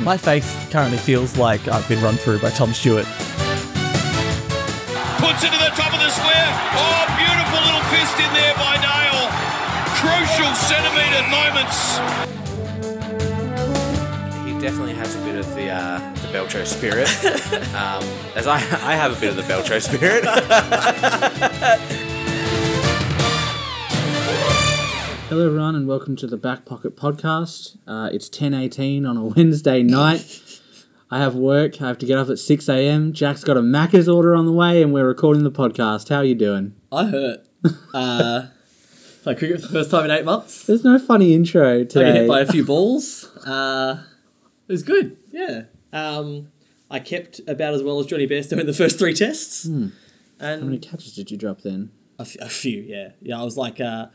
My face currently feels like I've been run through by Tom Stewart. Puts it to the top of the square. Oh, beautiful little fist in there by Dale. Crucial centimetre moments. He definitely has a bit of the uh, the Belcho spirit, um, as I I have a bit of the Belcho spirit. Hello, everyone, and welcome to the Back Pocket Podcast. Uh, it's ten eighteen on a Wednesday night. I have work. I have to get up at six a.m. Jack's got a Macca's order on the way, and we're recording the podcast. How are you doing? I hurt. Uh, played cricket for the first time in eight months. There's no funny intro I got today. hit by a few balls. Uh, it was good. Yeah. Um, I kept about as well as Jonny Bairstow in the first three tests. How And many catches did you drop then? a, f- a few, yeah. Yeah, I was like, uh,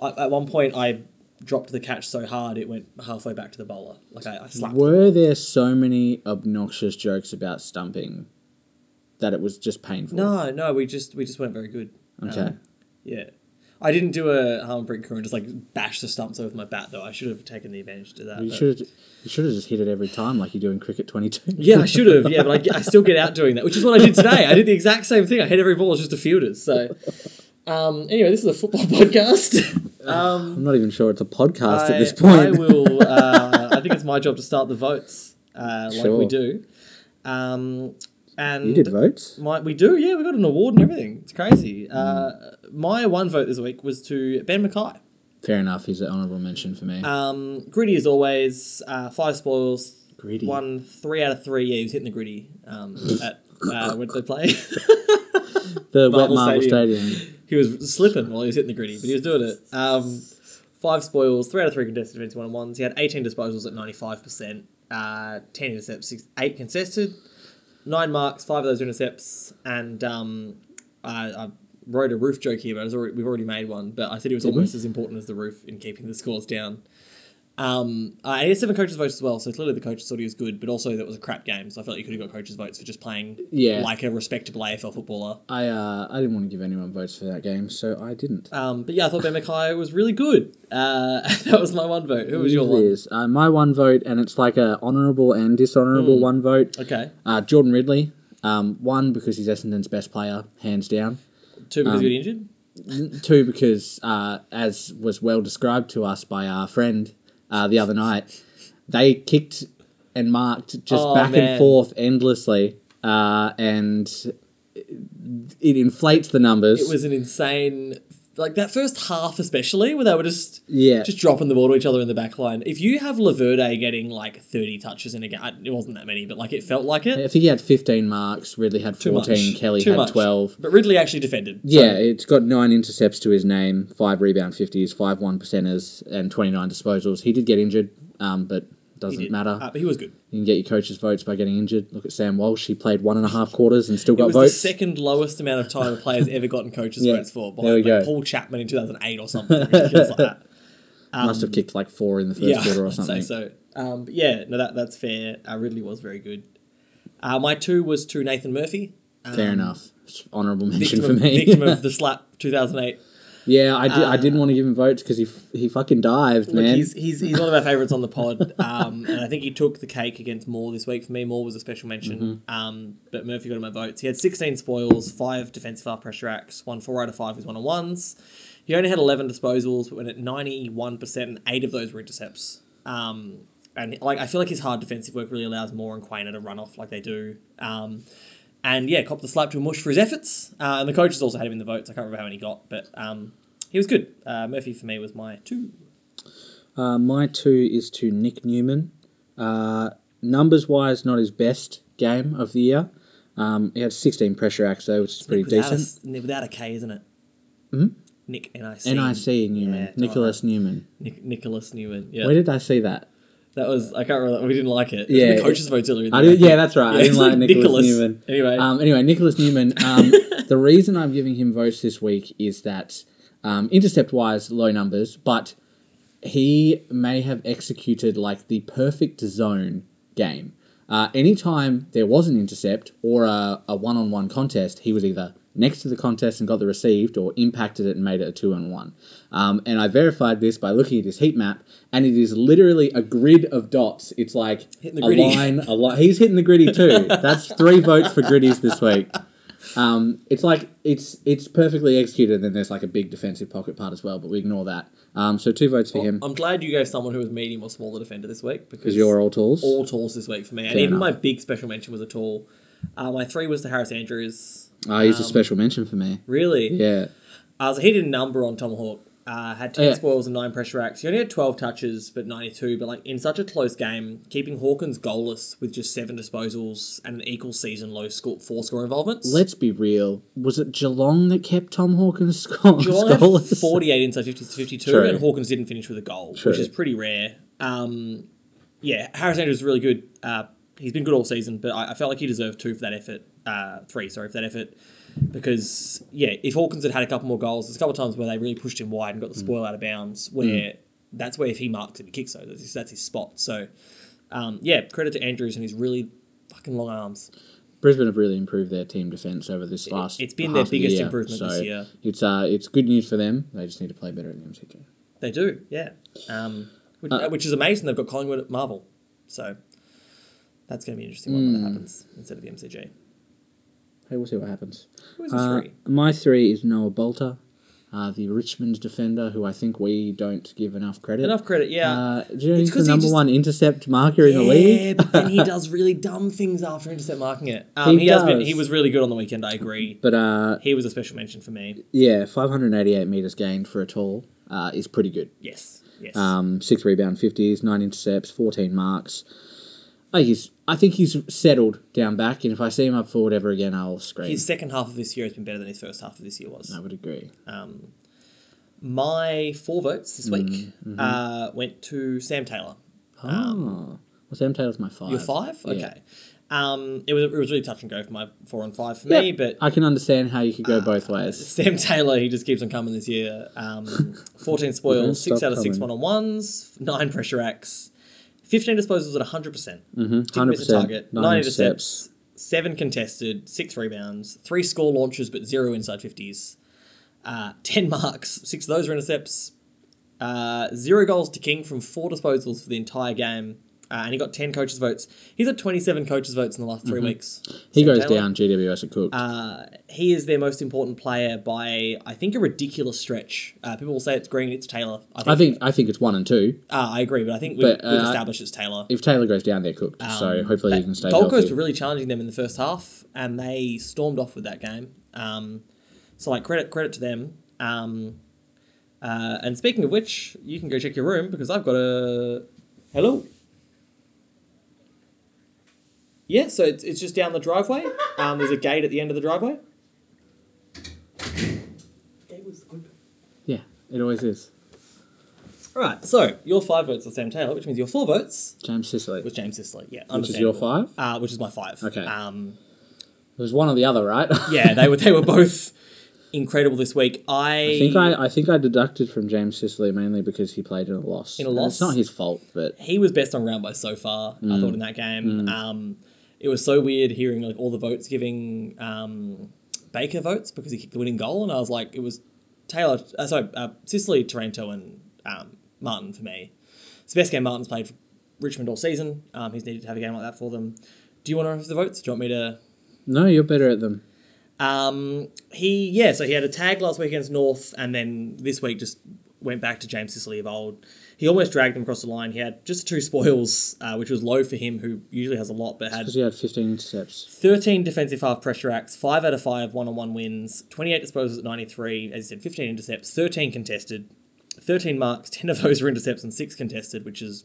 I, at one point I dropped the catch so hard it went halfway back to the bowler. Like I, I slapped. Were there so many obnoxious jokes about stumping that it was just painful? No, no, we just we just weren't very good. Okay. Um, yeah. I didn't do a Harmanpreet Kaur and just like bash the stumps over with my bat though. I should have taken the advantage to that. you should you should have just hit it every time like you do in cricket twenty two. Yeah, I should have. Yeah, but I, I still get out doing that, which is what I did today. I did the exact same thing. I hit every ball as just a fielder's. So, um, anyway, this is a football podcast. Um, I'm not even sure it's a podcast I, at this point. I will. Uh, I think it's my job to start the votes, uh, like we do. Um, and you did votes. My, we do, yeah. We got an award and everything. It's crazy. Uh, my one vote this week was to Ben McKay. Fair enough. He's an honourable mention for me. Um, gritty as always. Uh, five spoils. Gritty. Won three out of three. Yeah, he was hitting the gritty. Um, at uh, where did they play? the wet Marvel marble Stadium. stadium. He was slipping while he was hitting the gritty, but he was doing it. Um, five spoils, three out of three contested events, one on ones. He had 18 disposals at 95%, uh, 10 intercepts, six, eight contested, nine marks, five of those intercepts, and um, I, I wrote a roof joke here, but already, we've already made one. But I said he was Did we? almost as important as the roof in keeping the scores down. Um, uh, and had seven coaches' votes as well, so clearly the coaches thought he was good, but also that was a crap game, so I felt like you could have got coaches' votes for just playing Yeah. like a respectable AFL footballer. I uh, I didn't want to give anyone votes for that game, so I didn't. Um, but yeah, I thought Ben McKay was really good. Uh, that was my one vote. Who was your one? is. Uh, my one vote, and it's like a honourable and dishonourable Hmm. one vote. Okay, Uh, Jordan Ridley. Um, one because he's Essendon's best player, hands down. two because Um, you got injured. Two because, uh, as was well described to us by our friend uh, the other night, they kicked and marked just Oh, back man. and forth endlessly, uh, and it inflates the numbers. It was an insane, like that first half especially, where they were just yeah, just dropping the ball to each other in the back line. If you have Laverde getting like thirty touches in a game, it wasn't that many, but like it felt like it. I think he had 15 marks. Ridley had 14. Kelly Too had much. 12. But Ridley actually defended. so- Yeah, it's got nine intercepts to his name, five rebound 50s, five one percenters, and 29 disposals. He did get injured, um, but doesn't matter. Uh, but he was good. you can get your coach's votes by getting injured. Look at Sam Walsh. He played one and a half quarters and still It got was votes. the second lowest amount of time a player's ever gotten coaches' Yeah, votes for, there we behind like, go. Paul Chapman in two thousand eight or something ridiculous like that. Must have kicked like four in the first yeah, quarter or something. so. Um, but yeah, no, that that's fair. Uh, Ridley was very good. Uh, my two was to Nathan Murphy. Fair Um, enough. Honourable mention for me. victim of the slap 2008. Yeah, I, did, I Uh, didn't want to give him votes because he, f- he fucking dived, Look, man. he's, he's, he's one of our favourites on the pod, um, and I think he took the cake against Moore this week. For me, Moore was a special mention, Mm-hmm. um, but Murphy got him my votes. He had 16 spoils, 5 defensive half pressure acts, won 4 out of 5 with one on ones. He only had 11 disposals, but went at 91%, and 8 of those were intercepts. Um, and like I feel like his hard defensive work really allows Moore and Quaynor to run off like they do. Um, and yeah, copped the slap to a mush for his efforts. Uh, and the coaches also had him in the votes. I can't remember how many he got, but um, he was good. Uh, Murphy for me was my two. Uh, my two is to Nick Newman. Uh, numbers wise, not his best game of the year. Um, he had 16 pressure acts though, which is pretty without decent. A, without a K, isn't it? Hmm? Nick N-I-C. NIC Newman, Yeah, Nicholas Newman. Nic- Nicholas Newman. Yeah. Where did I see that? That was, I can't remember. We didn't like it. It Yeah, The coaches vote earlier I did, yeah, that's right. I didn't like like Nicholas, Nicholas. Newman. Anyway. um, anyway, Nicholas Newman. Um, the reason I'm giving him votes this week is that um, intercept wise, low numbers, but he may have executed like the perfect zone game. Uh, anytime there was an intercept or a, a one-on-one contest, he was either next to the contest and got the received or impacted it and made it a two-on-one. Um, and I verified this by looking at his heat map, and it is literally a grid of dots. It's like Hitting the a gritty. line, a lot. He's hitting the gritty too. That's three votes for gritties this week. Um, it's like it's it's perfectly executed. And then there's like a big defensive pocket part as well, but we ignore that. Um, so two votes for him I'm glad you gave someone who was medium or smaller defender this week because you're all tools. all talls this week for me. And even enough. my big special mention was a tall. Uh, my three was to Harris Andrews. Oh, he's a Um, special mention for me. Really? Yeah. Uh, so he did a number on Tomahawk. Uh, had 10 Yeah. spoils and 9 pressure acts. He only had 12 touches, but 92. But like in such a close game, keeping Hawkins goalless with just 7 disposals and an equal season low score, 4 score involvements. Let's be real. Was it Geelong that kept Tom Hawkins score? Geelong had 48 inside 50 to 52, True. and Hawkins didn't finish with a goal, True. which is pretty rare. Um, yeah, Harris Andrews is really good. Uh, he's been good all season, but I, I felt like he deserved two for that effort. Uh, three, sorry, for that effort. Because, yeah, if Hawkins had had a couple more goals, there's a couple of times where they really pushed him wide and got the spoil out of bounds, where that's where if he marks it, he kicks those. That's his, that's his spot. So, um, yeah, credit to Andrews and his really fucking long arms. Brisbane have really improved their team defence over this last. it's been their the biggest year, improvement this year. It's uh, it's good news for them. They just need to play better in the MCG. They do, yeah. Um, which, Uh, which is amazing. They've got Collingwood at Marvel, so that's going to be an interesting one Hmm. when that happens instead of the MCG. Hey, we'll see what happens. Who is Uh, three? my three is Noah Balta, uh, the Richmond defender, who I think we don't give enough credit. Enough credit, yeah. Uh, do you know he's the he number just- one intercept marker in the yeah, league? but then he does really dumb things after intercept marking it. Um, He he, has been. He was really good on the weekend. I agree. But uh, He was a special mention for me. yeah, 588 meters gained for a tall uh, is pretty good. Yes, yes. Um, six rebound fifties, nine intercepts, fourteen marks. I think he's I think he's settled down back, and if I see him up forward ever again, I'll scream. his second half of this year has been better than his first half of this year was. I would agree. Um, my four votes this week Mm-hmm. uh, went to Sam Taylor. Oh, well, Sam Taylor's my five. Your five? Yeah. Okay. Um, it was it was really touch and go for my four and five for Yeah, me, but I can understand how you could go both ways. Sam Taylor, he just keeps on coming this year. Um, 14 spoils, six out of six one on ones, nine pressure acts, 15 disposals at 100%. percent Mm-hmm. Didn't miss a 100%, target, nine nine intercepts. intercepts, seven contested, six rebounds, three score launches, but zero inside 50s, uh, 10 marks, six of those were intercepts, uh, zero goals to King from four disposals for the entire game. Uh, and he got 10 coaches' votes. He's got 27 coaches' votes in the last 3 weeks. Mm-hmm. He Sam goes Taylor. down. GWS are cooked. Uh, he is their most important player by, I think, a ridiculous stretch. Uh, people will say it's Green, it's Taylor. I think, I think I think it's one and two. uh, I agree, but I think we've, But, we've uh, established it's Taylor. If Taylor goes down, they're cooked. so Um, hopefully he can stay Gold Coast were really challenging them in the first half, and they stormed off with that game. Um, so, like credit credit to them. Um, uh, and speaking of which, you can go check your room because I've got a hello. Yeah, so it's, it's just down the driveway. Um, there's a gate at the end of the driveway. Gate was good. Yeah, it always is. All right, so your five votes are Sam Taylor, which means your four votes James Sicily. was James Sicily. Yeah, Which is your understandable. five? Uh, which is my five. Okay. Um, It was one or the other, right? yeah, they were they were both incredible this week. I, I think I, I think I deducted from James Sicily mainly because he played in a loss. In a And loss? It's not his fault, but he was best on ground by so far. I Mm. thought in that game. Um, it was so weird hearing like all the votes giving um, Baker votes because he kicked the winning goal, and I was like, it was Taylor, uh, sorry, uh, Sicily, Taranto, and um, Martin for me. It's the best game Martin's played for Richmond all season. Um, he's needed to have a game like that for them. Do you want to have the votes? Do you want me to? no, you're better at them. Um, he yeah, so he had a tag last week against North, and then this week just went back to James Sicily of old. He almost dragged them across the line. He had just two spoils, uh, which was low for him, who usually has a lot, but had Because he had 15 intercepts. 13 defensive half pressure acts, 5 out of 5 one on one wins, 28 disposals at 93, as you said, 15 intercepts, 13 contested, 13 marks, 10 of those were intercepts and 6 contested, which is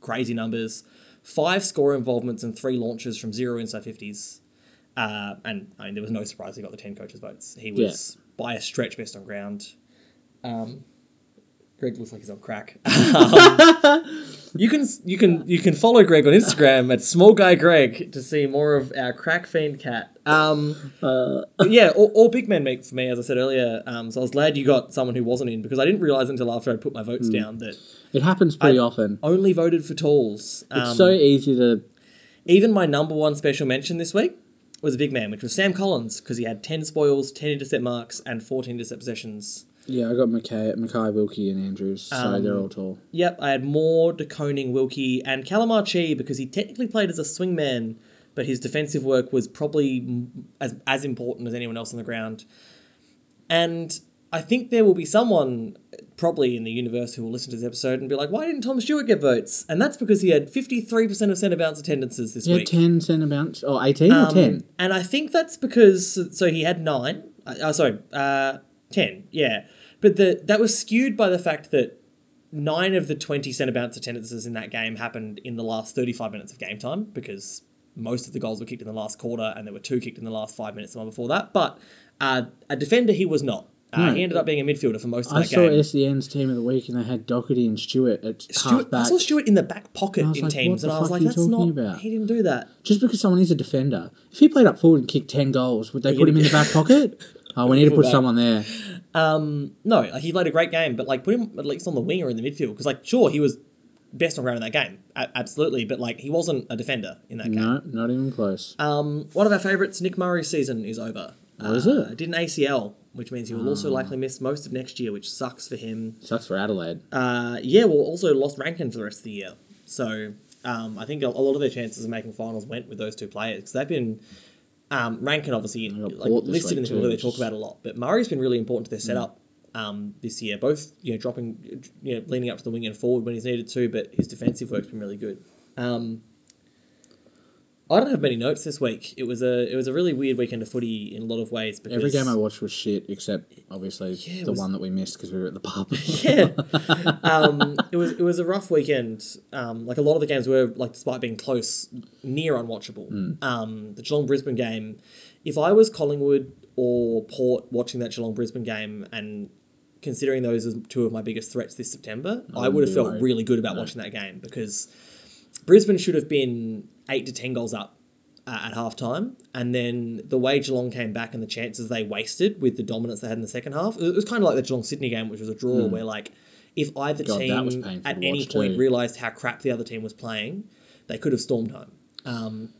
crazy numbers. 5 score involvements and 3 launches from 0 inside 50s. Uh, and I mean, there was no surprise he got the 10 coaches' votes. He was by a stretch best on ground. Um, Greg looks like he's on crack. Um, you can you can you can follow Greg on Instagram at small guy Greg to see more of our crack fiend cat. Um, but yeah, all, all big men make for me, as I said earlier. Um, so I was glad you got someone who wasn't in because I didn't realize until after I put my votes down that It happens pretty I- often. only voted for talls. Um, It's so easy to Even my number one special mention this week was a big man, which was Sam Collins, because he had 10 spoils, 10 intercept marks, and 14 intercept possessions. Yeah, I got McKay, McKay Wilkie, and Andrews, so Um, they're all tall. Yep, I had Moore, De Koning, Wilkie, and Calamar Chi because he technically played as a swingman, but his defensive work was probably as, as important as anyone else on the ground. And I think there will be someone probably in the universe who will listen to this episode and be like, why didn't Tom Stewart get votes? And that's because he had 53% of centre bounce attendances this Yeah, week. 10 centre bounce, or 18 or Um, 10? And I think that's because so he had nine. Uh, oh, sorry, uh, ten. Yeah, but the that was skewed by the fact that nine of the twenty centre bounce attendances in that game happened in the last thirty-five minutes of game time because most of the goals were kicked in the last quarter and there were two kicked in the last five minutes the one before that. But uh, a defender he was not. Uh, No. He ended up being a midfielder for most of I that saw game. SEN's team of the week, and they had Doherty and Stewart at Stewart, half I back. saw Stewart in the back pocket I in like, teams, and I was like, "That's not." about? He didn't do that. Just because someone is a defender, if he played up forward and kicked 10 goals, would they He put him in the back pocket? Oh, we need to put someone there. Um, no, like he played a great game, but like put him at least on the wing or in the midfield because like sure he was best on ground in that game, a- absolutely, but like he wasn't a defender in that game. No, not even close. Um, one of our favourites, Nick Murray's season is over. Oh, is Uh, it? Did an ACL, which means he will Ah. also likely miss most of next year, which sucks for him. Sucks for Adelaide. Uh, yeah, well, also lost Rankine for the rest of the year. So um, I think a, a lot of their chances of making finals went with those two players because they've been. Um, Rankine obviously like, listed in the people they talk about a lot, but Murray's been really important to their setup um, this year. Both you know dropping, you know, leaning up to the wing and forward when he's needed to, but his defensive work's been really good. Um, I don't have many notes this week. It was a it was a really weird weekend of footy in a lot of ways. Because Every game I watched was shit, except obviously Yeah, the was- one that we missed because we were at the pub. yeah, um, it was it was a rough weekend. Um, like a lot of the games were like, despite being close, near unwatchable. Um, the Geelong Brisbane game. If I was Collingwood or Port watching that Geelong Brisbane game and considering those as two of my biggest threats this September, I, wouldn't would have felt worried. really good about watching that game because Brisbane should have been eight to ten goals up uh, at halftime. And then the way Geelong came back and the chances they wasted with the dominance they had in the second half, it was kind of like the Geelong Sydney game, which was a draw where, like, if either. God, team at any point too. realised how crap the other team was playing, they could have stormed home. Um,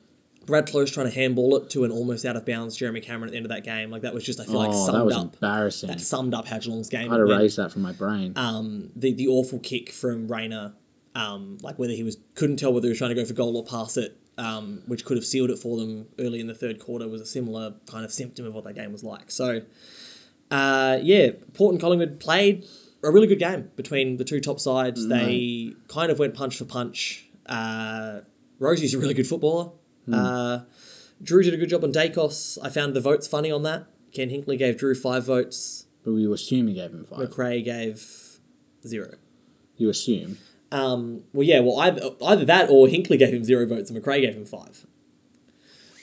Brad Close trying to handball it to an almost out of bounds Jeremy Cameron at the end of that game. Like, that was just, I feel like, oh, that was up. embarrassing. That summed up how Geelong's game I'd erase that from my brain. um, the the awful kick from Rayner, um, like whether he was couldn't tell whether he was trying to go for goal or pass it, um, which could have sealed it for them early in the third quarter, was a similar kind of symptom of what that game was like. So, uh, yeah, Port and Collingwood played a really good game between the two top sides. They kind of went punch for punch. Uh, Rosie's a really good footballer. Uh, Drew did a good job on Daicos. I found the votes funny on that. Ken Hinkley gave Drew five votes. but you assume he gave him five. McRae gave zero. You assume. Um, well, yeah, well, either, either that or Hinkley gave him zero votes and McRae gave him five.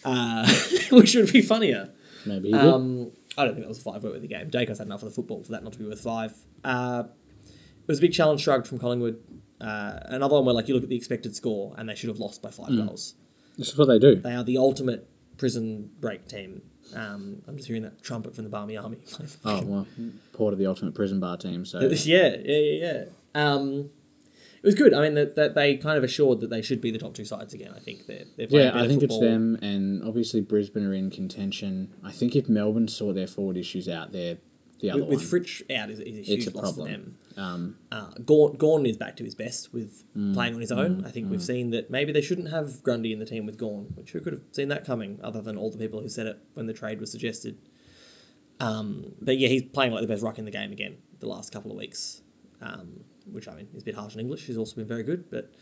Uh, which would be funnier. Maybe. Um, I don't think that was a five vote worthy game. Daicos had enough of the football for that not to be worth five. Uh, it was a big challenge shrugged from Collingwood. Uh, another one where like you look at the expected score and they should have lost by five Hmm. goals. This is what they do. They are the ultimate prison break team. Um, I'm just hearing that trumpet from the Barmy Army. Oh, well, Port of the ultimate prison bar team, so. yeah, yeah, yeah, yeah. Um, it was good. I mean, that, that they kind of assured that they should be the top two sides again. I think they're, they're Yeah, I think it's them, and obviously Brisbane are in contention. I think if Melbourne sort their forward issues out, they're the other With, with one. Fritsch out is, is a huge it's a loss for problem. them. Um, Uh, Gawn, Gawn is back to his best with Mm, playing on his own. I think we've seen that maybe they shouldn't have Grundy in the team with Gawn, which who could have seen that coming, other than all the people who said it when the trade was suggested. Um, but yeah, he's playing like the best ruck in the game again the last couple of weeks, um, which I mean is a bit harsh in English. He's also been very good, but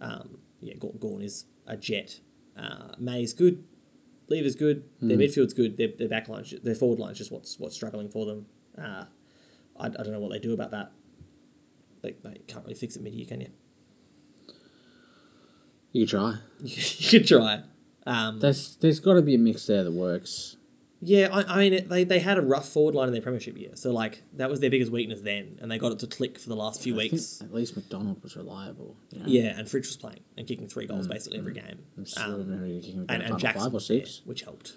um, yeah, Gawn, is a jet. Uh, is good. Lever's good. Their midfield's good. Their, their back line's, their forward line's just what's what's struggling for them. Uh, I, I don't know what they do about that. They, they can't really fix it mid year, can you? you could try. you could try. Um, There's there's got to be a mix there that works. Yeah, I, I mean, it, they, they had a rough forward line in their premiership year, so like that was their biggest weakness then, and they got it to click for the last few I weeks. at least McDonald was reliable. You know? Yeah, and Fritsch was playing and kicking three Mm, goals basically every game. Um, and, and, and Jackson five or six. which helped.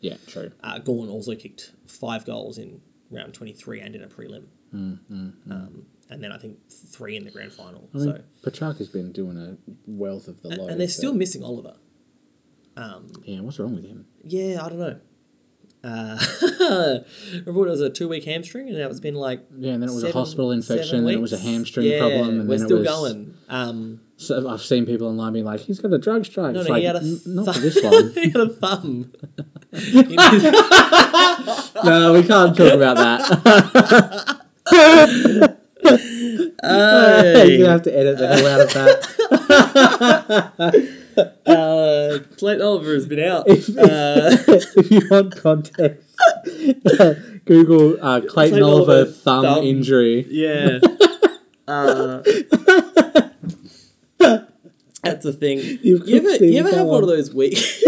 Yeah, true. Uh, Gawn also kicked five goals in round 23 and in a prelim. Um, and then I think three in the grand final. Mm, I mean, so Petracca has been doing a wealth of the and, load. and they're so- still missing Oliver. Um, Yeah, what's wrong with him? yeah, I don't know. Uh, remember when it was a two week hamstring and now it's been like Yeah, and then it was a hospital infection, seven then it was a hamstring Yeah, problem, and we're then still it was. going. Um, So I've seen people online being like, "He's got a drug strike." no, no, like, he had a "N- not for this one. he had a thumb. no, we can't talk about that. You're gonna have to edit the hell out of that. uh, Clayton Oliver has been out. If, Uh, if you want context, Google uh, Clayton, Clayton Oliver, Oliver thumb, thumb. injury. yeah. Uh, that's a thing. You've You ever, you ever have one on. of those weeks?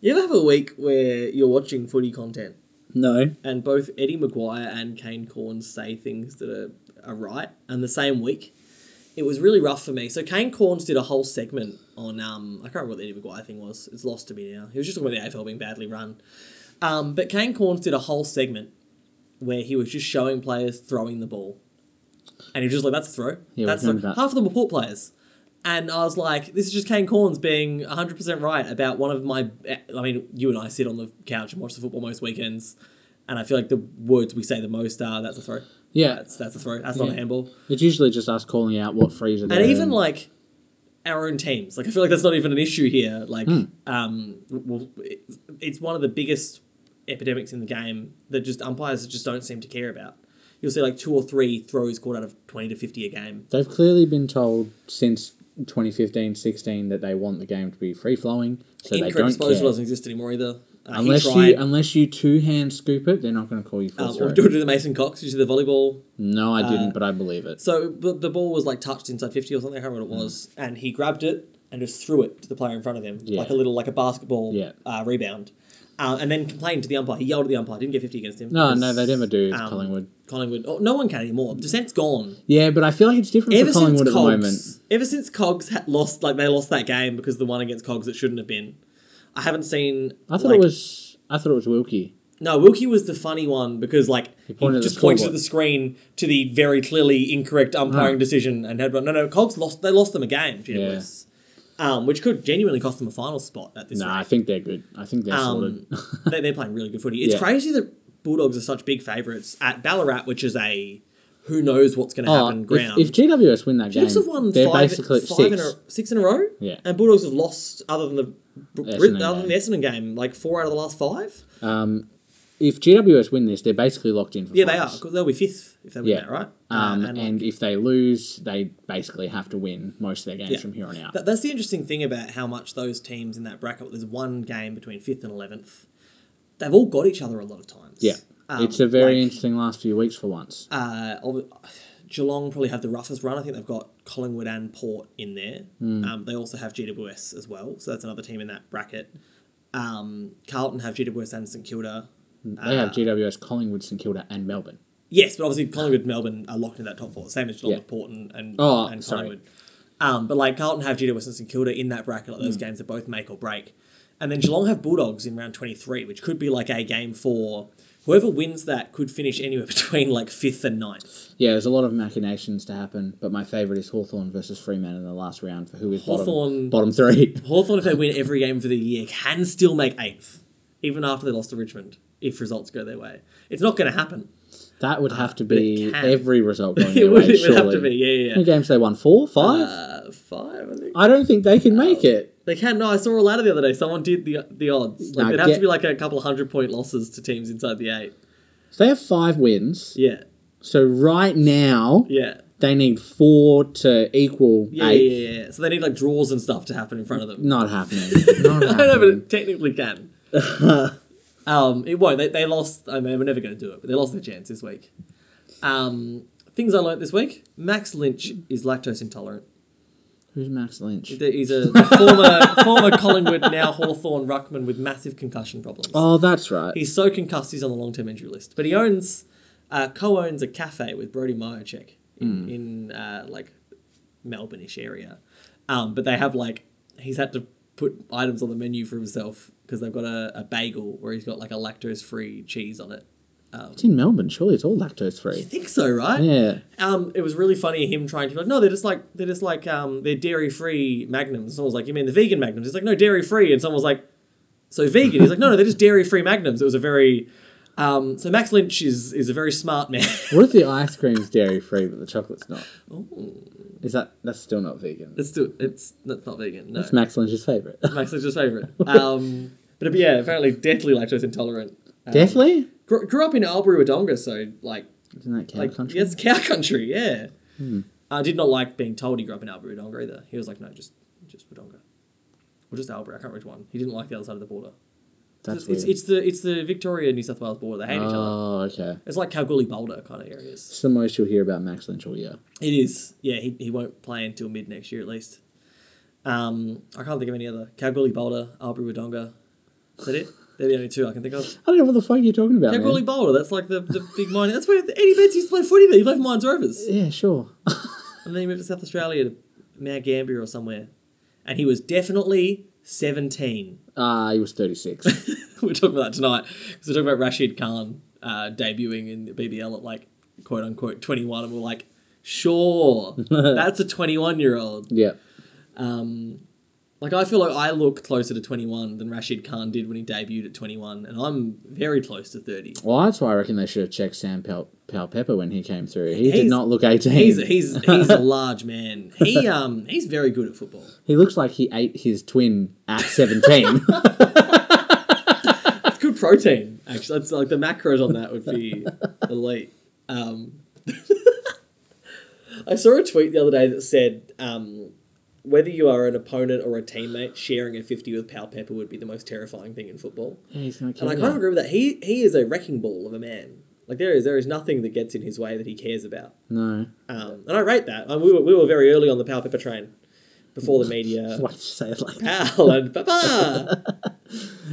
you ever have a week where you're watching footy content No. and both Eddie McGuire and Kane Cornes say things that are, are right, and the same week? It was really rough for me. So Kane Cornes did a whole segment on um I can't remember what the Eddie McGuire thing was. It's lost to me now. He was just talking about the AFL being badly run. Um, but Kane Cornes did a whole segment where he was just showing players throwing the ball. And he was just like, that's a throw. Yeah, that's the, that. half of them were port players. And I was like, this is just Kane Cornes being 100% right about one of my. I mean, you and I sit on the couch and watch the football most weekends. And I feel like the words we say the most are, that's a throw. Yeah, That's, that's a throw. That's not a handball. it's usually just us calling out what frees are. And even like our own teams. Like I feel like that's not even an issue here. Like Hmm. um, well, it, it's one of the biggest epidemics in the game that just umpires just don't seem to care about. You'll see like two or three throws caught out of twenty to fifty a game. they've clearly been told since 2015-16 that they want the game to be free flowing, so they don't disposal care. doesn't exist anymore either. Uh, Unless you unless you two hand scoop it, they're not going to call you for um, throw. or do it to the Mason Cox. You see the volleyball. No, I didn't, uh, but I believe it. So but the ball was like touched inside fifty or something. I can't remember what it was, and he grabbed it and just threw it to the player in front of him, Yeah. like a little like a basketball Yeah. uh, rebound. Uh, and then complained to the umpire. He yelled at the umpire. Didn't get fifty against him. No, because, no, they never do. um, Collingwood. Collingwood. Oh, no one can anymore. Dissent's gone. Yeah, but I feel like it's different Ever for Collingwood since at the moment. ever since Cogs had lost, like they lost that game because the one against Cogs it shouldn't have been. I haven't seen. I thought like- it was. I thought it was Wilkie. No, Wilkie was the funny one because like he, at just pointed at the screen to the very clearly incorrect umpiring Ah. decision and had no no Cogs lost. They lost them a game. GWS. Um, which could genuinely cost them a final spot at this point. No, I think they're good. I think they're Um, sorted. they, they're playing really good footy. It's Yeah. crazy that Bulldogs are such big favourites at Ballarat, which is a who knows what's going to Oh, happen if, ground. if GWS win that game, have won they're five, basically five six. In a, six in a row. Yeah. and Bulldogs have lost other than the Essendon other than game. the Essendon game, like four out of the last five. Um, if GWS win this, they're basically locked in for Yeah, they are. finals. 'cause they'll be fifth if they win Yeah. that, right? Um, Uh, and like, if they lose, they basically have to win most of their games Yeah. from here on out. that, that's the interesting thing about how much those teams in that bracket. There's one game between fifth and eleventh. They've all got each other a lot of times. yeah, Um, it's a very like, interesting last few weeks for once. uh, Geelong probably have the roughest run. I think they've got Collingwood and Port in there. Hmm. Um, they also have GWS as well, so that's another team in that bracket. Um, Carlton have GWS and St Kilda. they have uh, GWS, Collingwood, St Kilda, and Melbourne. Yes, but obviously Collingwood and Melbourne are locked in that top four, same as Geelong, Yeah. Port, and, and, Oh, and. Collingwood. Um, but like Carlton have GWS and St Kilda in that bracket, like those games are both make or break. And then Geelong have Bulldogs in round 23, which could be like a game for whoever wins that could finish anywhere between like fifth and ninth. Yeah, there's a lot of machinations to happen, but my favourite is Hawthorn versus Fremantle in the last round for who is Hawthorn- bottom, bottom three. Hawthorn, if they win every game for the year, can still make eighth, even after they lost to Richmond, if results go their way. It's not going to happen. That would have to be every result going it would, way, it would have surely. to be, yeah, How many yeah, games they won? Four? Five? Uh, five, I think. I don't think they can make it. They can. No, I saw a ladder the other day. Someone did the the odds. Like it'd have get- to be like a couple of hundred point losses to teams inside the eight. So they have five wins. Yeah, So right now, yeah, they need four to equal yeah, eight. yeah, yeah, yeah. So they need like draws and stuff to happen in front of them. Not happening. Not I know, but happening. it technically can. um, it won't. They, they lost. I mean, we're never going to do it, but they lost their chance this week. Um, things I learnt this week: Max Lynch is lactose intolerant. Who's Max Lynch? He's a former former Collingwood, now Hawthorn ruckman with massive concussion problems. Oh, that's right. He's so concussed he's on the long term injury list. But he owns, uh, co owns a cafe with Brody Mihocek in, in uh, like Melbourne ish area. Um, but they have like, he's had to put items on the menu for himself because they've got a, a bagel where he's got like a lactose free cheese on it. It's in Melbourne. Surely it's all lactose free. I think so, right? Yeah. Um, it was really funny him trying to be like, no, they're just like they're just like um, they're dairy free magnums. Someone was like, you mean the vegan magnums? He's like, no, dairy free. And someone was like, so vegan? He's like, no, no, they're just dairy free magnums. It was a very um, so Max Lynch is is a very smart man. What if the ice cream's dairy free but the chocolate's not? Is that that's still not vegan? it's still it's that's not vegan. No, That's Max Lynch's favorite. Max Lynch's favorite. Um, but yeah, apparently deathly lactose intolerant. Um, Definitely. Grew, grew up in Albury Wodonga, so like Isn't that cow like country? yes, cow country. Yeah. I did not like being told he grew up in Albury Wodonga either. He was like, no, just just Wodonga, or just Albury. I can't remember which one. He didn't like the other side of the border. That's it's, it's the it's the Victoria New South Wales border. They hate each other. oh, okay. It's like Kalgoorlie Boulder kind of areas. It's the most you'll hear about Max Lynch all year. It is. Yeah, he, he won't play until mid next year at least. Um, I can't think of any other. Kalgoorlie Boulder, Albury Wodonga. Is that it? They're the only two I can think of. I don't know what the fuck you're talking about. Kalgoorlie Man. Boulder, that's like the, the big mine. That's where Eddie Betts used to play footy there. He played for Mines Rovers. Yeah, sure. And then he moved to South Australia to Mount Gambier or somewhere. And he was definitely 17. Ah, he was 36. we're talking about that tonight because we're talking about Rashid Khan uh, debuting in the BBL at like quote unquote 21. And we're like, sure, that's a 21 year old. yeah. Um, like I feel like I look closer to 21 than Rashid Khan did when he debuted at 21, and I'm very close to 30. Well, that's why I reckon they should have checked Sam Pal, Powell-Pepper when he came through. He He's- did not look 18. He's he's he's a large man. He um he's very good at football. he looks like he ate his twin at 17. It's good protein actually. That's like the macros on that would be elite. Um, I saw a tweet the other day that said um, whether you are an opponent or a teammate, sharing a 50 with Powell-Pepper would be the most terrifying thing in football. yeah, he's going to kill And I kind of agree with that. He he is a wrecking ball of a man. Like there is there is nothing that gets in his way that he cares about. No. Um, and I rate that. Um, we, were, we were very early on the Powell-Pepper train before the media. Why did you say it like? Pal and Papa.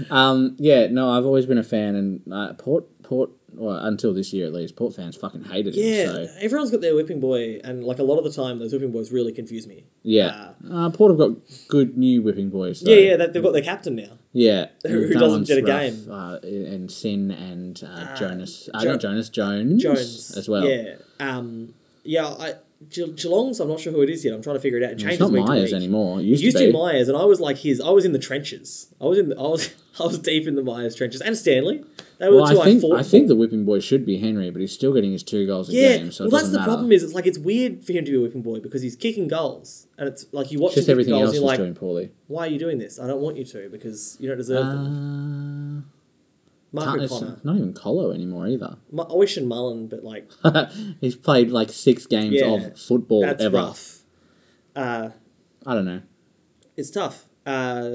Um, yeah, no, I've always been a fan, and uh, Port, Port, well, until this year at least, Port fans fucking hated him. Yeah, So, everyone's got their whipping boy, and like a lot of the time, those whipping boys really confuse me. yeah. Uh, Port have got good new whipping boys. Though. Yeah, yeah, they- they've got their captain now. Yeah. Who- doesn't get a game. Uh, and Sin and uh, Jonas. Uh, Jo- not Jonas, Jones. Jones As well. Yeah, um, yeah. I Ge- Geelong's. I'm not sure who it is yet. I'm trying to figure it out. It changes It's not week Myers anymore. It It used, used to be Myers, and I was like his. I was in the trenches. I was in. The, I was. I was deep in the Myers trenches, and Stanley. They were well, the two I think fought I think the whipping boy should be Henry, but he's still getting his two goals a Yeah, game. So well, that's the matter. problem. Is it's like it's weird for him to be a whipping boy because he's kicking goals, and it's like you watch Just everything goals, else is like, doing poorly. why are you doing this? I don't want you to because you don't deserve them. Uh, Mark it's O'Connor, not even Colo anymore either. I wish and Mullen, but like he's played like six games Yeah, of football that's ever. rough. Uh, I don't know. it's tough. Uh,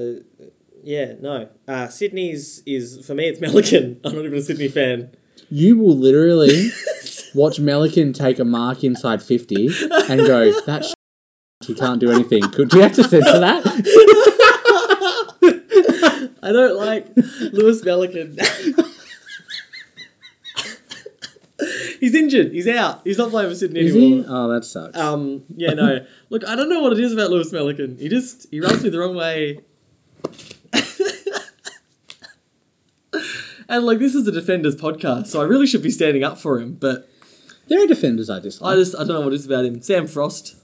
yeah, no. Uh, Sydney's is for me. It's Melican. I'm not even a Sydney fan. You will literally watch Melican take a mark inside 50 and go, that sh- he can't do anything. Could you have to censor that? I don't like Lewis Melican. He's injured. He's out. He's not playing for Sydney Is anymore. he? Oh, that sucks. Um, yeah, no. Look, I don't know what it is about Lewis Melican. He just he rubs me the wrong way. And like this is a defenders podcast, so I really should be standing up for him, but there are defenders I dislike. I just I don't know what it is about him. Sam Frost.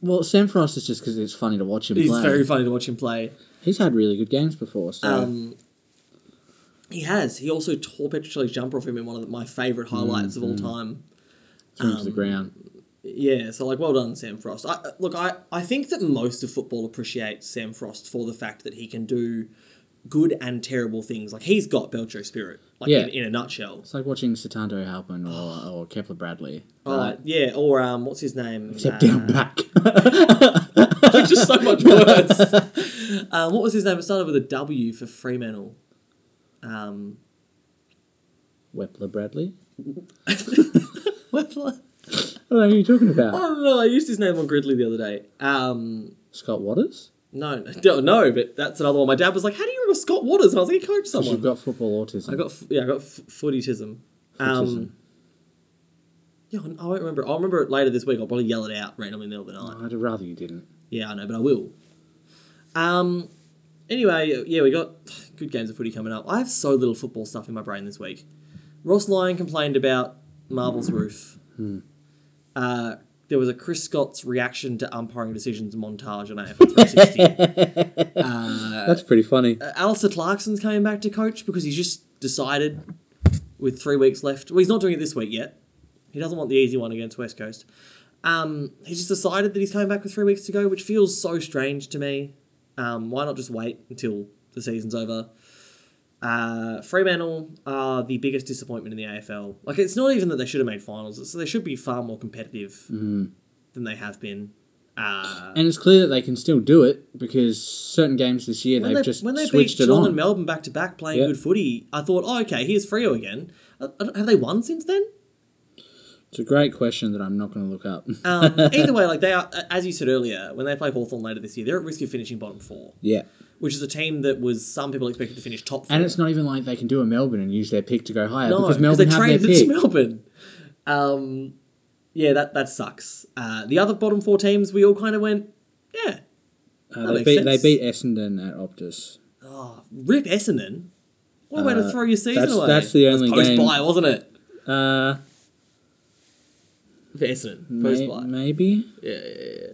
well, Sam Frost is just because it's funny to watch him play. He's play. very funny to watch him play. He's had really good games before. So. Um, he has. He also tore Petruccelle's jumper off him in one of my favourite highlights of all time. threw him to um, the ground. Yeah, so like, well done, Sam Frost. I, look, I, I think that most of football appreciates Sam Frost for the fact that he can do good and terrible things. Like he's got Belcho spirit, like Yeah. in, in a nutshell. It's like watching Satando Halpin or, or Kepler Bradley. Oh, Right? yeah, or um, what's his name? Except Uh, down back. which is so much worse. um, what was his name? It started with a W for Fremantle. Um, Wepler Bradley? what? I I don't know who you're talking about. I don't know. I used his name on Gridley the other day. Um, Scott Waters? No, no, no, but that's another one. My dad was like, "How do you remember Scott Waters?" And I was like, "He coached someone." you've got football autism. I got f- yeah, I got f- footytism. Autism. Um, yeah, I won't remember. I'll remember it later this week. I'll probably yell it out randomly in the middle of the night. I'd rather you didn't. Yeah, I know, but I will. Um. Anyway, yeah, we got good games of footy coming up. I have so little football stuff in my brain this week. Ross Lyon complained about Marvel's roof. Uh, there was a Chris Scott's reaction to umpiring decisions montage on AFL 360. That's pretty funny. uh, Alastair Clarkson's coming back to coach because he's just decided with three weeks left. Well, he's not doing it this week yet. He doesn't want the easy one against West Coast. Um, he's just decided that he's coming back with three weeks to go, which feels so strange to me. Um, why not just wait until the season's over? Uh, Fremantle are the biggest disappointment in the AFL. Like, it's not even that they should have made finals, it's they should be far more competitive than they have been. Uh, And it's clear that they can still do it because certain games this year they've they, just when they beat switched it Geelong and Melbourne back to back playing Yeah. good footy, I thought, oh, okay, here's Freo again. Uh, uh, have they won since then? It's a great question that I'm not going to look up. Um, either way, like they are, as you said earlier, when they play Hawthorn later this year, they're at risk of finishing bottom four, yeah. Which is a team that was some people expected to finish top four. And it's not even like they can do a Melbourne and use their pick to go higher no, because Melbourne they have their traded to pick. Melbourne. Um, yeah, that that sucks. Uh, the other bottom four teams, we all kind of went, yeah, Uh, they beat they beat Essendon at Optus. oh, rip Essendon. What a way to Uh, throw your season that's- away. that's the only post game- bye, wasn't it? Uh, For Essendon, post bye. maybe. Yeah.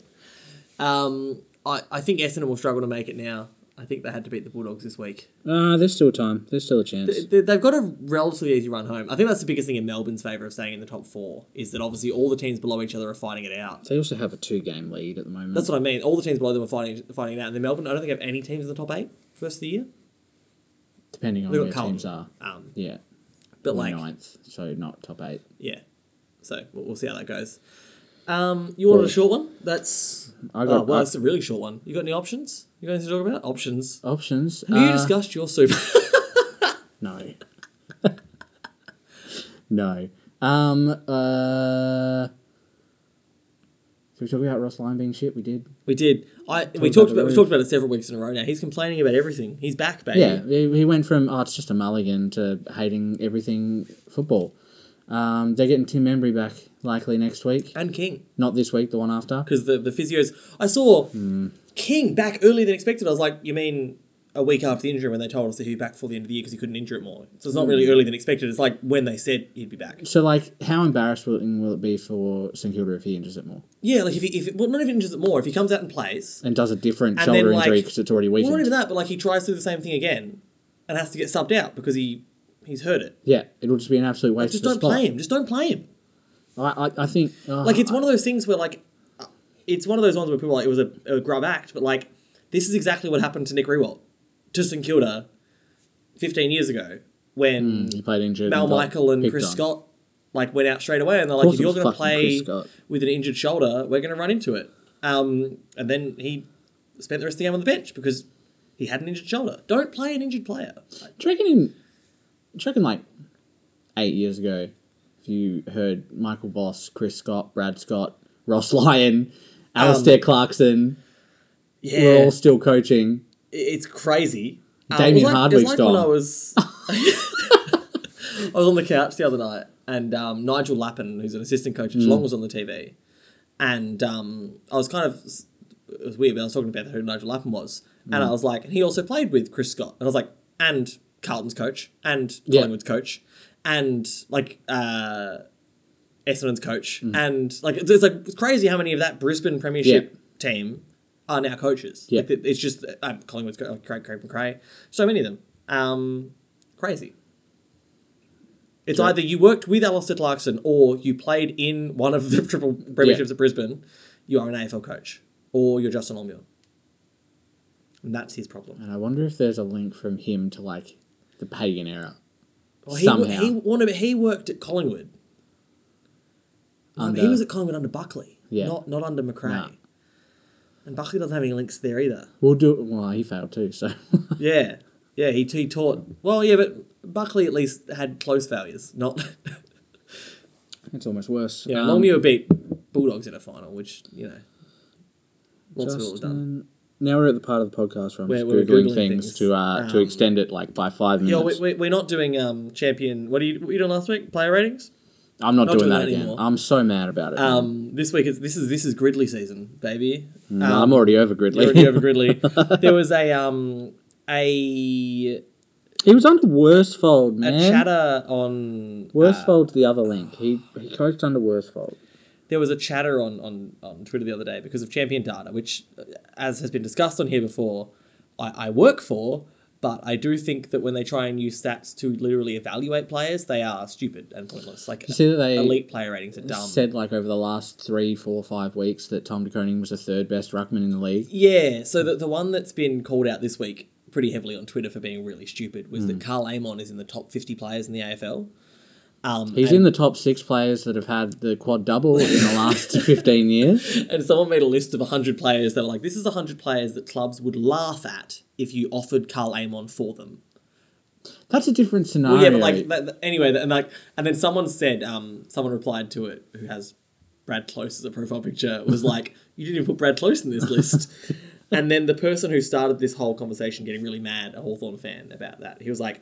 Um, I, I think Essendon will struggle to make it now. I think they had to beat the Bulldogs this week. Uh, there's still time. There's still a chance. They- They've got a relatively easy run home. I think that's the biggest thing in Melbourne's favour of staying in the top four is that obviously all the teams below each other are fighting it out. They also have a two game lead at the moment. That's what I mean. All the teams below them are fighting fighting it out. And then Melbourne, I don't think have any teams in the top eight rest of the year. depending on where got teams are. Um, Yeah, but like, ninth, so not top eight. yeah. So we'll, we'll see how that goes. Um, you wanted a short one? That's I got oh, well, I- it's a really short one. You got any options? You got anything to talk about? Options. options. Have you Uh, discussed your super? No. no. Um. Uh. So we talk about Ross Lyon being shit. We did. we did. I we talked about we talked about it several weeks in a row now. He's complaining about everything. He's back, baby. Yeah, he he went from oh it's just a mulligan to hating everything football. Um, they're getting Tim Membrey back likely next week. And King. Not this week, the one after. because the the physios. I saw Hmm. King back earlier than expected. I was like, you mean a week after the injury when they told us that he'd be back for the end of the year because he couldn't injure it more. So it's not Hmm. really earlier than expected. It's like when they said he'd be back. So like, how embarrassing will it be for St Kilda if he injures it more Yeah, like if he if well not even injures it more if he comes out and plays. and does a different shoulder then, like- injury because it's already weakened. Well, not even that, but like he tries to do the same thing again and has to get subbed out because he he's hurt it. yeah, it'll just be an absolute waste. Just of don't spot. play him. Just don't play him. I, I, I think uh, Like it's one of those things where like uh, it's one of those ones where people are like it was a, a grub act, but like this is exactly what happened to Nick Riewoldt to St Kilda fifteen years ago when he played injured. Mal and Michael and Chris on. Scott like went out straight away and they're like, if you're going to play with an injured shoulder, we're going to run into it. Um, and then he spent the rest of the game on the bench because he had an injured shoulder. Don't play an injured player. Do you reckon in, reckon like eight years ago, if you heard Michael Voss, Chris Scott, Brad Scott, Ross Lyon, Alastair Clarkson, Yeah, we're all still coaching. it's crazy. Um, Damien it was like, it was Hardwick's like gone. when I was I was on the couch the other night, and um, Nigel Lappin, who's an assistant coach at Mm. Was on the TV, and um, I was kind of it was weird, but I was talking about who Nigel Lappin was, and Mm. I was like, and he also played with Chris Scott, and I was like, and Carlton's coach, and Yeah. Collingwood's coach, and like uh, Essendon's coach, Mm. and like it's, it's like it's crazy how many of that Brisbane Premiership team are now coaches. Yeah. Like, it's just um, Collingwood's co- Craig Craig McRae, so many of them. Um, crazy. It's Sure. either you worked with Alastair Clarkson or you played in one of the triple premierships Yeah. at Brisbane. You are an AFL coach, or you're Justin Longmuir, and that's his problem. And I wonder if there's a link from him to like the pagan era. Well, he, Somehow. he wanted, he worked at Collingwood. Um, he was at Collingwood under Buckley, Yeah. not not under McRae. Nah. And Buckley doesn't have any links there either. We'll do it. Well, he failed too, so. Yeah, yeah, he, he taught. Well, yeah, but Buckley at least had close failures. Not it's almost worse. yeah. Um, Longmuir beat Bulldogs in a final, which you know, lots of it was done. Now we're at the part of the podcast where I'm just we're googling, Googling things, things. to uh, to Um, extend it like by five minutes. we, we, we're not doing um champion. What are you what are you doing last week? Player ratings. I'm not, not doing doing that, again. anymore. I'm so mad about it. Um, this week is this is this is Gridley season, baby. No, Um, I'm already over Gridley. Already over Gridley. there was a um a He was under Worsfold, a man. A chatter on. uh, Worsfold's the other link. He he coached under Worsfold. There was a chatter on, on, on Twitter the other day because of champion data, which, uh, as has been discussed on here before, I, I work for, but I do think that when they try and use stats to literally evaluate players, they are stupid and pointless. Like, You see that they elite player ratings are dumb. said like over the last three, four, five weeks that Tom De Koning was the third best ruckman in the league. Yeah, so the, the one that's been called out this week pretty heavily on Twitter for being really stupid was Hmm. that Karl Amon is in the top 50 players in the AFL. Um, He's in the top six players that have had the quad double in the last fifteen years. and someone made a list of 100 players that were like, this is 100 players that clubs would laugh at if you offered Karl Amon for them. That's a different scenario. Well, yeah, but like that, that- anyway, and like, and then someone said, um, someone replied to it who has Brad Close as a profile picture was like, you didn't even put Brad Close in this list. and then the person who started this whole conversation getting really mad, a Hawthorn fan, about that, he was like,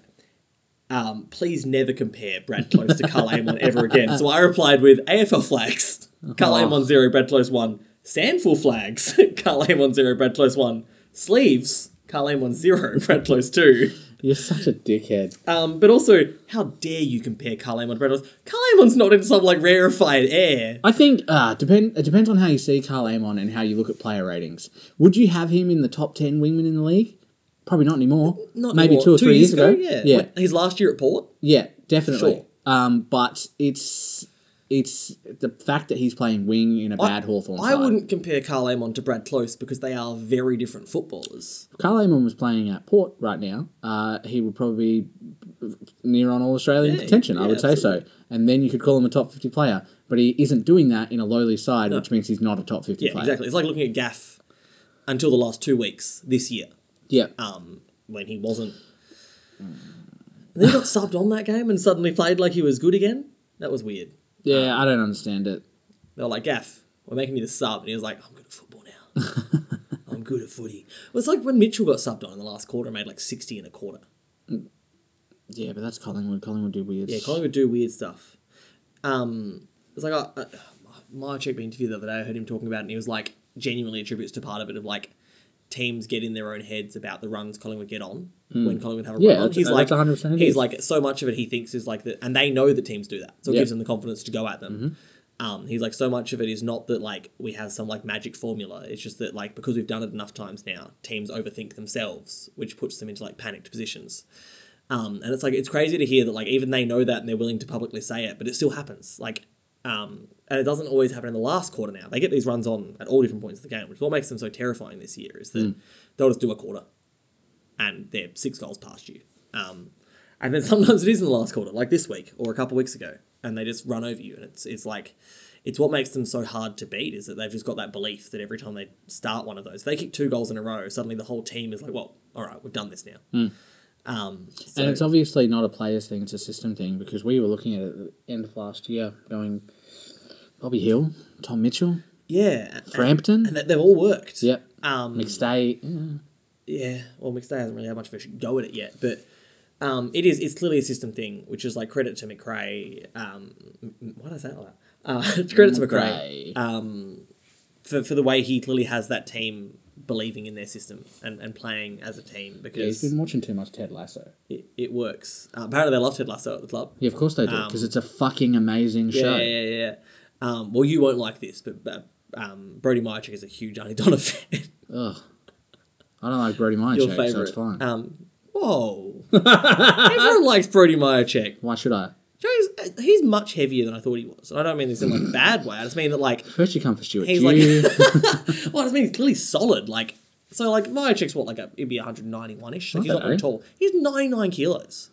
um, please never compare Brad Close to Karl Amon ever again. So I replied with AFL flags. Karl Oh. Amon zero, Brad Close one. Sandful flags. Karl Amon zero, Brad Close one. Sleeves. Karl Amon zero, Brad Close two. You're such a dickhead. Um, but also, how dare you compare Karl Amon to Brad Close? Karl Amon's not in some like rarefied air. I think uh, depend it depends on how you see Karl Amon and how you look at player ratings. Would you have him in the top ten wingmen in the league? Probably not anymore. Not maybe anymore. two or three years, ago. Yeah, yeah, Like, his last year at Port. yeah, definitely. Sure. Um, but it's it's the fact that he's playing wing in a bad Hawthorn I side. wouldn't compare Karl Amon to Brad Close because they are very different footballers. Karl Amon was playing at Port right now. Uh, he would probably be near on all Australian Yeah, contention. I would say so. And then you could call him a top fifty player, but he isn't doing that in a lowly side, which means he's not a top fifty Yeah, player. exactly. It's like looking at Gaff until the last two weeks this year, Yeah. um, when he wasn't. And then he got subbed on that game and suddenly played like he was good again. That was weird. Yeah, I don't understand it. They were like, Gaff, we're making you the sub. And he was like, I'm good at football now. I'm good at footy. It was like when Mitchell got subbed on in the last quarter and made like 60 in a quarter. Yeah, but that's Collingwood. Collingwood do weird. Yeah, Collingwood do weird stuff. Um, it's like, uh, Mihocek being interviewed the other day, I heard him talking about it and he was like, genuinely attributes to part of it of like, teams get in their own heads about the runs Collingwood get on when Collingwood have a. Yeah, run that's- He's that's like, 100% he's is. like, so much of it he thinks is like that, and they know that teams do that, so it Yeah. Mm-hmm. gives them the confidence to go at them. Um, he's like, so much of it is not that like we have some like magic formula. It's just that like because we've done it enough times now, teams overthink themselves, which puts them into like panicked positions. Um, and it's like it's crazy to hear that like even they know that and they're willing to publicly say it, but it still happens. Like, um, and it doesn't always happen in the last quarter. Now they get these runs on at all different points of the game, which is what makes them so terrifying this year. Is that they'll just do a quarter, and they're six goals past you. Um, and then sometimes it is in the last quarter, like this week or a couple weeks ago, and they just run over you. And it's it's like it's what makes them so hard to beat is that they've just got that belief that every time they start one of those, they kick two goals in a row. Suddenly the whole team is like, well, all right, we've done this now. Um, so, And it's obviously not a players thing; it's a system thing. Because we were looking at it at the end of last year, going Bobby Hill, Tom Mitchell, yeah, Frampton. and that they've all worked. Yep. Um, McStay. yeah. yeah, well, McStay hasn't really had much of a go at it yet, but um, it is. It's clearly a system thing, which is like credit to McRae. Um, what is that like? Uh, credit to McRae. um, for for the way he clearly has that team believing in their system and, and playing as a team Yeah, because he's been watching too much Ted Lasso. it, it works. Uh, apparently, they love Ted Lasso at the club. Yeah, of course they do, Um, because it's a fucking amazing Yeah, show. yeah, yeah. yeah. Um, well, you won't like this, but. but um, Brody Mihocek is a huge Arnie Donna fan. Ugh. I don't like Brody Your Mihocek, favorite. so it's fine. Um, whoa. Everyone likes Brody Mihocek. Why should I? He's much heavier than I thought he was. And I don't mean this in like a bad way. I just mean that like, First you come for Stuart. He's like- well, I just mean he's clearly solid. Like, so like Mihocek's what like a he'd be 191 ish. Like he's not very tall. He's 99 kilos.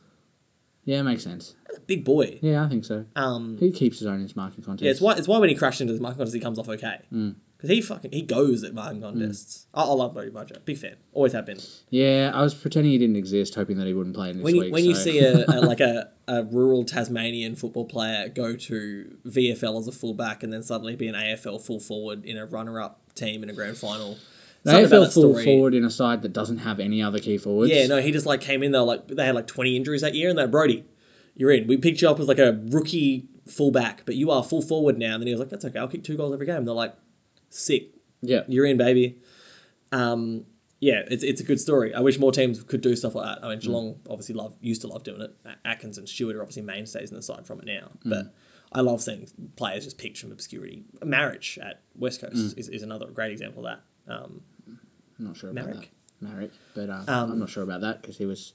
yeah, makes sense. Big boy. Yeah, I think so. Um, He keeps his own in his marking contest. yeah, it's why it's why when he crashes into the marking contest he comes off okay. Mm. Because he fucking he goes at marking contests. I, I love Brody Mihocek. Big fan. Always have been. Yeah, I was pretending he didn't exist, hoping that he wouldn't play in this when you, week. when you see a, a like a, a rural Tasmanian football player go to VFL as a fullback and then suddenly be an AFL full forward in a runner-up team in a grand final. the something AFL full forward in a side that doesn't have any other key forwards. Yeah, no, he just like came in. They were like they had like twenty injuries that year, and they're Brody, you're in. We picked you up as like a rookie fullback, but you are full forward now. And then he was like, "That's okay. I'll kick two goals every game." And they're like, "Sick, yeah. you're in, baby." Um, yeah, it's, it's a good story. I wish more teams could do stuff like that. I mean, Geelong obviously love used to love doing it. Atkins and Stewart are obviously mainstays in the side from it now. But I love seeing players just picked from obscurity. Marriage at West Coast is, is another great example of that. Um, I'm not sure about that. Merrick, but uh, Um, I'm not sure about that because he was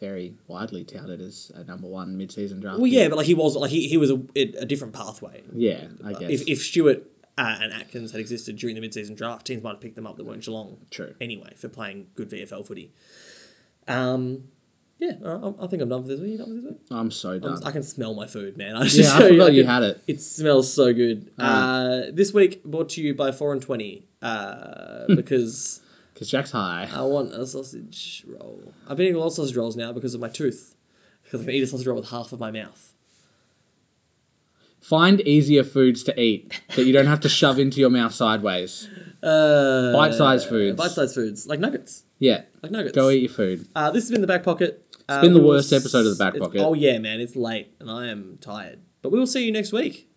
very widely touted as a number one mid-season draft. well, pick. yeah, but like he was like he, he was a, a different pathway. yeah, I guess. If, if Stewart uh, and Atkins had existed during the mid-season draft, teams might have picked them up that weren't Geelong. True. Anyway, for playing good VFL footy. Um, yeah, I I think I'm done for this week. You done for this week? I'm so I'm- done. I can smell my food, man. I just yeah, I forgot you had it. It smells so good. Ah. Uh, this week brought to you by Four and Twenty uh, because Because Jack's high. I want a sausage roll. I've been eating a lot of sausage rolls now because of my tooth. Because I can eat a sausage roll with half of my mouth. Find easier foods to eat that you don't have to shove into your mouth sideways. Uh, Bite-sized foods. Bite-sized foods like nuggets. Yeah, Like nuggets. go eat your food. Uh, this has been the back pocket. It's been the worst episode of The Back Pocket. Oh yeah, man, it's late and I am tired. But we will see you next week.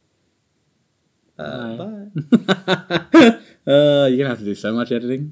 Uh, Bye. bye. Uh, you're gonna have to do so much editing.